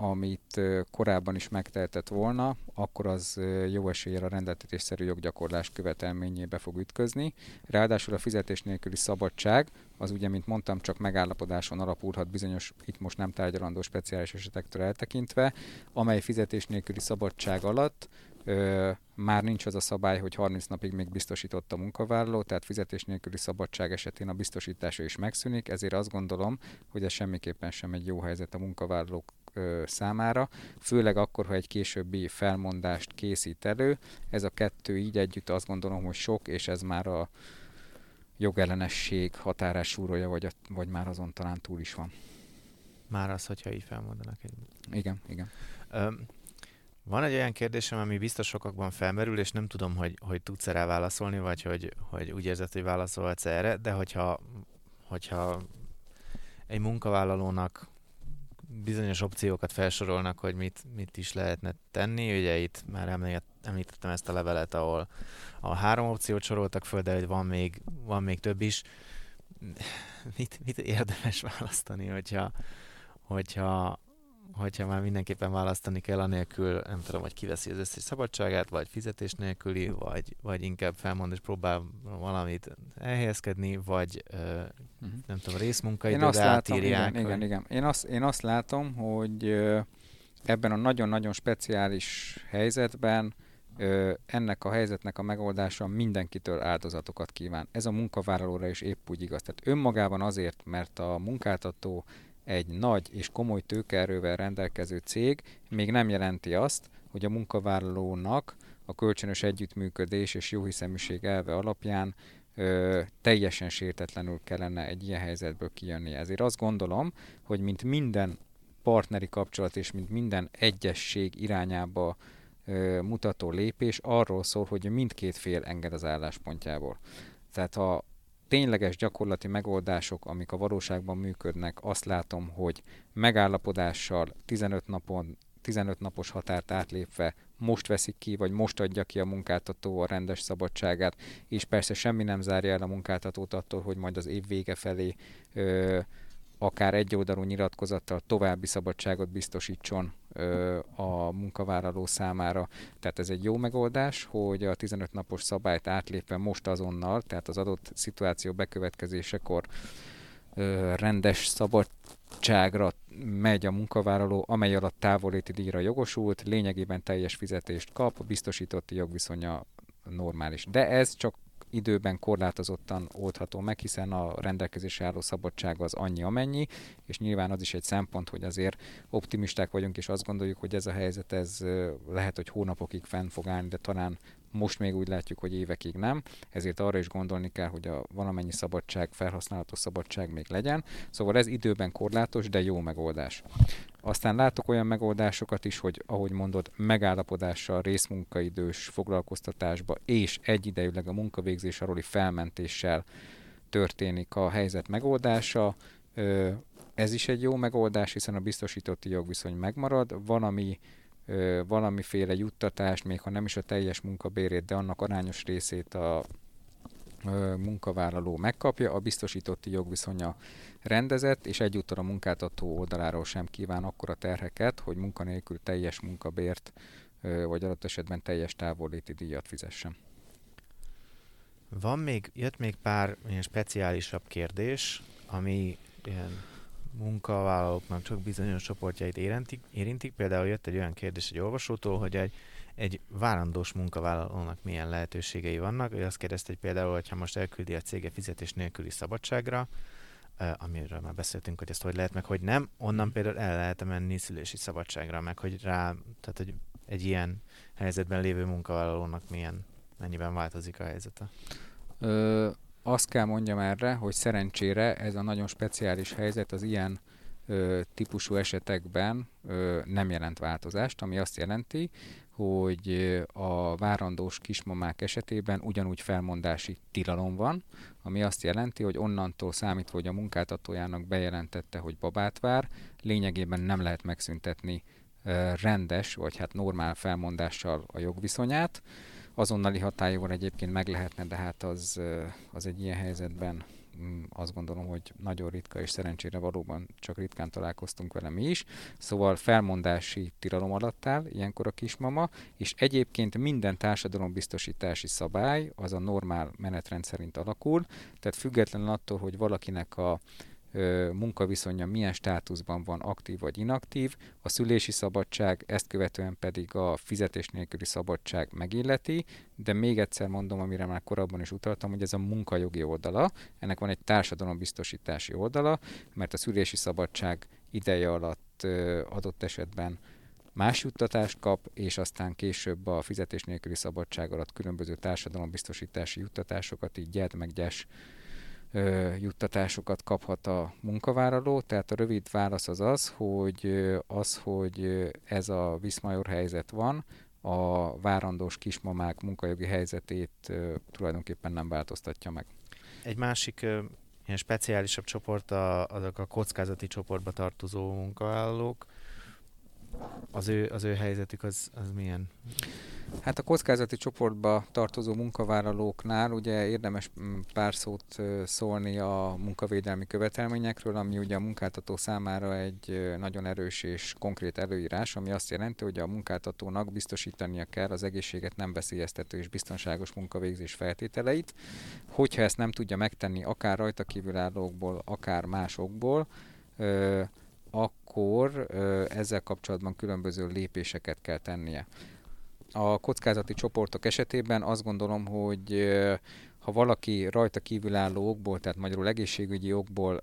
amit korábban is megtehetett volna, akkor az jó eséllyel a rendeltetésszerű joggyakorlás követelményébe fog ütközni. Ráadásul a fizetés nélküli szabadság, az ugye, mint mondtam, csak megállapodáson alapulhat bizonyos, itt most nem tárgyalandó speciális esetektől eltekintve, amely fizetés nélküli szabadság alatt ö, már nincs az a szabály, hogy 30 napig még biztosított a munkavállaló, tehát fizetés nélküli szabadság esetén a biztosítása is megszűnik, ezért azt gondolom, hogy ez semmiképpen sem egy jó helyzet a munkavállalók számára, főleg akkor, ha egy későbbi felmondást készít elő. Ez a kettő így együtt azt gondolom, hogy sok, és ez már a jogellenesség határás súrója, vagy, a, vagy már azon talán túl is van. Már az, hogyha így felmondanak egy... Igen, igen. Öm, van egy olyan kérdésem, ami biztos sokakban felmerül, és nem tudom, hogy, hogy tudsz rá válaszolni, vagy hogy, hogy úgy érzed, hogy válaszolhatsz erre, de hogyha, hogyha egy munkavállalónak bizonyos opciókat felsorolnak, hogy mit, mit is lehetne tenni. Ugye itt már említettem ezt a levelet, ahol a három opciót soroltak föl, de hogy van még, van még több is. Mit, mit érdemes választani, hogyha, hogyha hogyha már mindenképpen választani kell, anélkül, nem tudom, hogy kiveszi az összes szabadságát, vagy fizetés nélküli, vagy, vagy inkább felmond és próbál valamit elhelyezkedni, vagy uh, nem tudom, részmunkaidőre átírják. Igen, igen, igen. Én azt, én azt látom, hogy ebben a nagyon-nagyon speciális helyzetben ennek a helyzetnek a megoldása mindenkitől áldozatokat kíván. Ez a munkavállalóra is épp úgy igaz. Tehát önmagában azért, mert a munkáltató egy nagy és komoly tőkeerővel rendelkező cég még nem jelenti azt, hogy a munkavállalónak a kölcsönös együttműködés és jóhiszeműség elve alapján ö, teljesen sértetlenül kellene egy ilyen helyzetből kijönni. Ezért azt gondolom, hogy mint minden partneri kapcsolat és mint minden egyesség irányába ö, mutató lépés arról szól, hogy mindkét fél enged az álláspontjából. Tehát ha tényleges gyakorlati megoldások, amik a valóságban működnek, azt látom, hogy megállapodással 15 napon 15 napos határt átlépve most veszik ki, vagy most adja ki a munkáltató a rendes szabadságát, és persze semmi nem zárja el a munkáltatót attól, hogy majd az év vége felé ö, akár egy oldalú nyilatkozattal további szabadságot biztosítson a munkavállaló számára. Tehát ez egy jó megoldás, hogy a 15 napos szabályt átlépve most azonnal, tehát az adott szituáció bekövetkezésekor rendes szabadságra megy a munkavállaló, amely alatt távoléti díjra jogosult, lényegében teljes fizetést kap, a biztosítotti jogviszonya normális. De ez csak időben korlátozottan oldható meg, hiszen a rendelkezésre álló szabadság az annyi amennyi, és nyilván az is egy szempont, hogy azért optimisták vagyunk, és azt gondoljuk, hogy ez a helyzet ez lehet, hogy hónapokig fenn fog állni, de talán most még úgy látjuk, hogy évekig nem, ezért arra is gondolni kell, hogy a valamennyi szabadság, felhasználható szabadság még legyen. Szóval ez időben korlátos, de jó megoldás. Aztán látok olyan megoldásokat is, hogy ahogy mondod, megállapodással, részmunkaidős foglalkoztatásba és egyidejűleg a munkavégzés alóli felmentéssel történik a helyzet megoldása. Ez is egy jó megoldás, hiszen a biztosítotti jogviszony megmarad. Van, ami valamiféle juttatást, még ha nem is a teljes munkabérét, de annak arányos részét a munkavállaló megkapja, a biztosítotti jogviszonya rendezett, és egyúttal a munkáltató oldaláról sem kíván akkora terheket, hogy munkanélkül teljes munkabért, vagy adott esetben teljes távolléti díjat fizessen. Van még, jött még pár ilyen speciálisabb kérdés, ami ilyen munkavállalóknak csak bizonyos csoportjait érintik, érintik. Például jött egy olyan kérdés egy olvasótól, hogy egy, egy várandós munkavállalónak milyen lehetőségei vannak. Ő azt kérdezte, hogy például, hogyha most elküldi a cége fizetés nélküli szabadságra, amiről már beszéltünk, hogy ezt hogy lehet, meg hogy nem, onnan mhm. például el lehet menni szülési szabadságra, meg hogy rá, tehát hogy egy ilyen helyzetben lévő munkavállalónak milyen, mennyiben változik a helyzete? Ö, azt kell mondjam erre, hogy szerencsére ez a nagyon speciális helyzet az ilyen ö, típusú esetekben ö, nem jelent változást, ami azt jelenti, hogy a várandós kismamák esetében ugyanúgy felmondási tilalom van, ami azt jelenti, hogy onnantól számítva, hogy a munkáltatójának bejelentette, hogy babát vár, lényegében nem lehet megszüntetni rendes, vagy hát normál felmondással a jogviszonyát. Azonnali hatályúval egyébként meg lehetne, de hát az, az egy ilyen helyzetben mm, azt gondolom, hogy nagyon ritka, és szerencsére valóban csak ritkán találkoztunk vele mi is. Szóval felmondási tilalom alatt áll ilyenkor a kismama, és egyébként minden társadalombiztosítási szabály az a normál menetrend szerint alakul, tehát függetlenül attól, hogy valakinek a munkaviszonya milyen státuszban van, aktív vagy inaktív, a szülési szabadság, ezt követően pedig a fizetés nélküli szabadság megilleti, de még egyszer mondom, amire már korábban is utaltam, hogy ez a munkajogi oldala, ennek van egy társadalombiztosítási oldala, mert a szülési szabadság ideje alatt adott esetben más juttatást kap, és aztán később a fizetés nélküli szabadság alatt különböző társadalombiztosítási juttatásokat, így gyert meg gyes ö, juttatásokat kaphat a munkavállaló. Tehát a rövid válasz az az, hogy az, hogy ez a viszmajor helyzet van, a várandós kismamák munkajogi helyzetét ö, tulajdonképpen nem változtatja meg. Egy másik ö, ilyen speciálisabb csoport a, azok a kockázati csoportba tartozó munkavállalók. Az ő, az ő helyzetük az, az milyen? Hát a kockázati csoportba tartozó munkavállalóknál ugye érdemes mm, pár szót szólni a munkavédelmi követelményekről, ami ugye a munkáltató számára egy nagyon erős és konkrét előírás, ami azt jelenti, hogy a munkáltatónak biztosítania kell az egészséget nem veszélyeztető és biztonságos munkavégzés feltételeit. Hogyha ezt nem tudja megtenni akár rajta kívülállókból, akár másokból, akkor ezzel kapcsolatban különböző lépéseket kell tennie a kockázati csoportok esetében azt gondolom, hogy ha valaki rajta kívülálló okból, tehát magyarul egészségügyi okból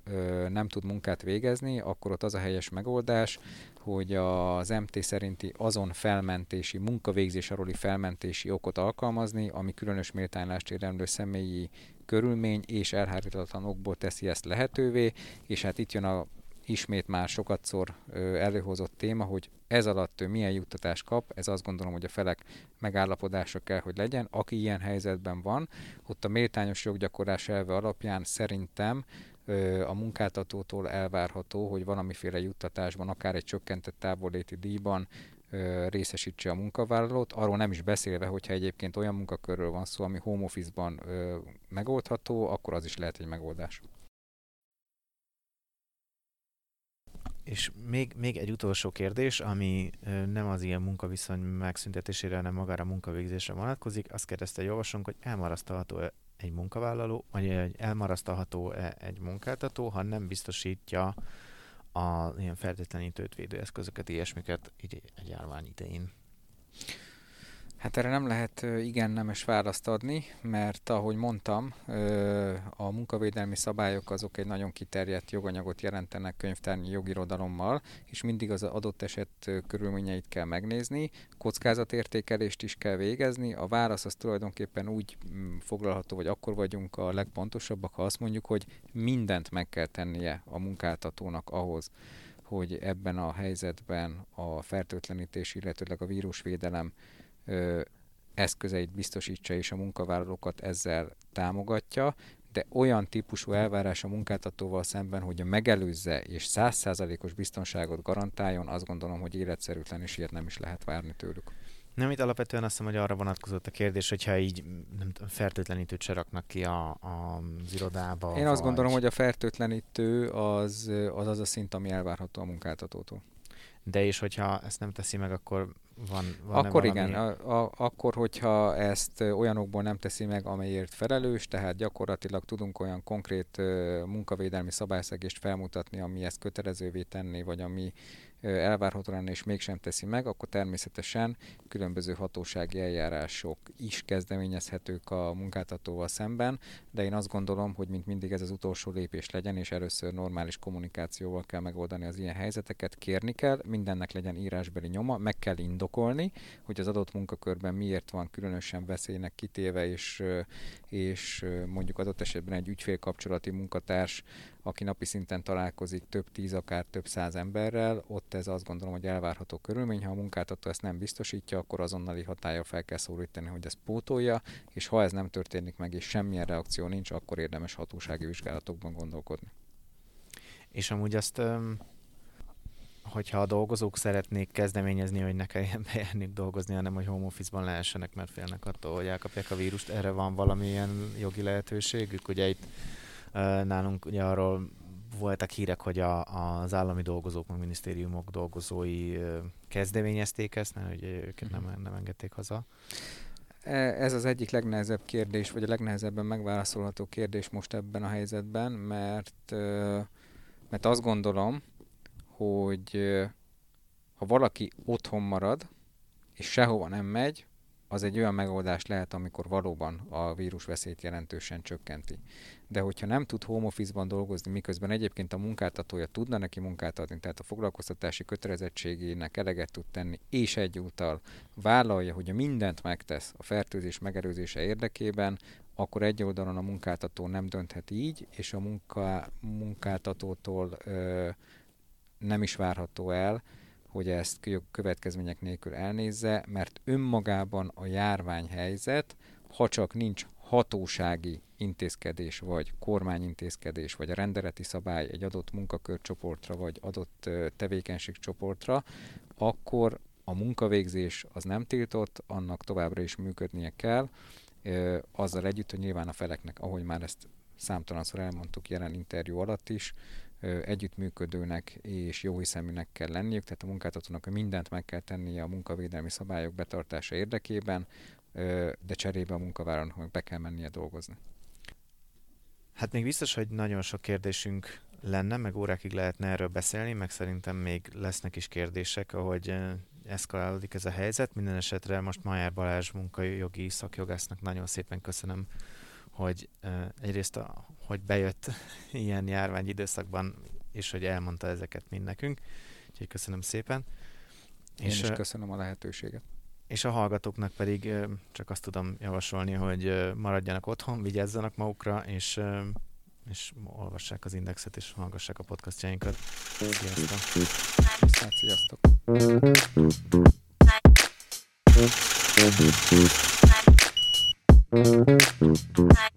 nem tud munkát végezni, akkor ott az a helyes megoldás, hogy az MT szerinti azon felmentési, munkavégzés aluli felmentési okot alkalmazni, ami különös méltánylást érdemlő személyi körülmény és elhárítatlan okból teszi ezt lehetővé, és hát itt jön a ismét már sokatszor előhozott téma, hogy ez alatt ő milyen juttatást kap, ez azt gondolom, hogy a felek megállapodása kell, hogy legyen. Aki ilyen helyzetben van, ott a méltányos joggyakorlás elve alapján szerintem a munkáltatótól elvárható, hogy valamiféle juttatásban, akár egy csökkentett távolléti díjban részesítse a munkavállalót, arról nem is beszélve, hogyha egyébként olyan munkakörről van szó, ami home office-ban megoldható, akkor az is lehet egy megoldás. És még, még egy utolsó kérdés, ami nem az ilyen munkaviszony megszüntetésére, hanem magára a munkavégzésre vonatkozik. Azt kérdezte egy olvasónk, hogy elmarasztalható egy munkavállaló, vagy elmarasztalható egy munkáltató, ha nem biztosítja a ilyen feltétlenítőt védőeszközöket, ilyesmiket így egy járvány idején. Hát erre nem lehet igen nemes választ adni, mert ahogy mondtam, a munkavédelmi szabályok azok egy nagyon kiterjedt joganyagot jelentenek könyvtárnyi jogirodalommal, és mindig az adott eset körülményeit kell megnézni, kockázatértékelést is kell végezni. A válasz az tulajdonképpen úgy mm, foglalható, vagy akkor vagyunk a legpontosabbak, ha azt mondjuk, hogy mindent meg kell tennie a munkáltatónak ahhoz, hogy ebben a helyzetben a fertőtlenítés, illetőleg a vírusvédelem eszközeit biztosítsa és a munkavállalókat ezzel támogatja, de olyan típusú elvárás a munkáltatóval szemben, hogy a megelőzze és százszázalékos biztonságot garantáljon, azt gondolom, hogy életszerűtlen és ilyet nem is lehet várni tőlük. Nem, itt alapvetően azt hiszem, hogy arra vonatkozott a kérdés, hogyha így nem tudom, fertőtlenítőt se raknak ki a, a, az irodába. Én vagy... azt gondolom, hogy a fertőtlenítő az, az az a szint, ami elvárható a munkáltatótól. De és hogyha ezt nem teszi meg, akkor van, van Akkor valami... igen, a, a, akkor hogyha ezt olyanokból nem teszi meg, amelyért felelős, tehát gyakorlatilag tudunk olyan konkrét munkavédelmi szabályszegést felmutatni, ami ezt kötelezővé tenni, vagy ami elvárható lenne és mégsem teszi meg, akkor természetesen különböző hatósági eljárások is kezdeményezhetők a munkáltatóval szemben, de én azt gondolom, hogy mint mindig ez az utolsó lépés legyen, és először normális kommunikációval kell megoldani az ilyen helyzeteket, kérni kell, mindennek legyen írásbeli nyoma, meg kell indokolni, hogy az adott munkakörben miért van különösen veszélynek kitéve, és, és mondjuk adott esetben egy ügyfélkapcsolati munkatárs aki napi szinten találkozik több tíz, akár több száz emberrel, ott ez azt gondolom, hogy elvárható körülmény. Ha a munkáltató ezt nem biztosítja, akkor azonnali hatája fel kell szólítani, hogy ezt pótolja, és ha ez nem történik meg, és semmilyen reakció nincs, akkor érdemes hatósági vizsgálatokban gondolkodni. És amúgy azt, hogyha a dolgozók szeretnék kezdeményezni, hogy ne kelljen bejárni dolgozni, hanem hogy home office-ban lehessenek, mert félnek attól, hogy elkapják a vírust, erre van valamilyen jogi lehetőségük? Ugye itt Nálunk ugye arról voltak hírek, hogy a, az állami dolgozók, meg minisztériumok dolgozói kezdeményezték ezt, mert ugye őket nem, mhm. nem engedték haza. E, ez az egyik legnehezebb kérdés, vagy a legnehezebben megválaszolható kérdés most ebben a helyzetben, mert, mert azt gondolom, hogy ha valaki otthon marad, és sehova nem megy, az egy olyan megoldás lehet, amikor valóban a vírus veszélyt jelentősen csökkenti. De hogyha nem tud home office-ban dolgozni, miközben egyébként a munkáltatója tudna neki munkát adni, tehát a foglalkoztatási kötelezettségének eleget tud tenni, és egyúttal vállalja, hogy mindent megtesz a fertőzés megelőzése érdekében, akkor egy oldalon a munkáltató nem dönthet így, és a munka, munkáltatótól ö, nem is várható el, hogy ezt következmények nélkül elnézze, mert önmagában a járványhelyzet, ha csak nincs hatósági intézkedés, vagy kormányintézkedés, vagy a rendeleti szabály egy adott munkakörcsoportra, vagy adott tevékenységcsoportra, akkor a munkavégzés az nem tiltott, annak továbbra is működnie kell, azzal együtt, hogy nyilván a feleknek, ahogy már ezt számtalanszor elmondtuk jelen interjú alatt is, együttműködőnek és jóhiszeműnek kell lenniük, tehát a munkáltatónak mindent meg kell tennie a munkavédelmi szabályok betartása érdekében, de cserébe a munkavállalónak be kell mennie dolgozni. Hát még biztos, hogy nagyon sok kérdésünk lenne, meg órákig lehetne erről beszélni, meg szerintem még lesznek is kérdések, ahogy eszkalálódik ez a helyzet. Minden esetre most Majár Balázs munkajogi szakjogásznak nagyon szépen köszönöm hogy egyrészt, a, hogy bejött ilyen járvány időszakban, és hogy elmondta ezeket mind nekünk. Úgyhogy köszönöm szépen. Én és, is köszönöm a lehetőséget. És a hallgatóknak pedig csak azt tudom javasolni, hogy maradjanak otthon, vigyázzanak magukra, és és olvassák az indexet, és hallgassák a podcastjainkat. Sziasztok! Sziasztok! Sziasztok.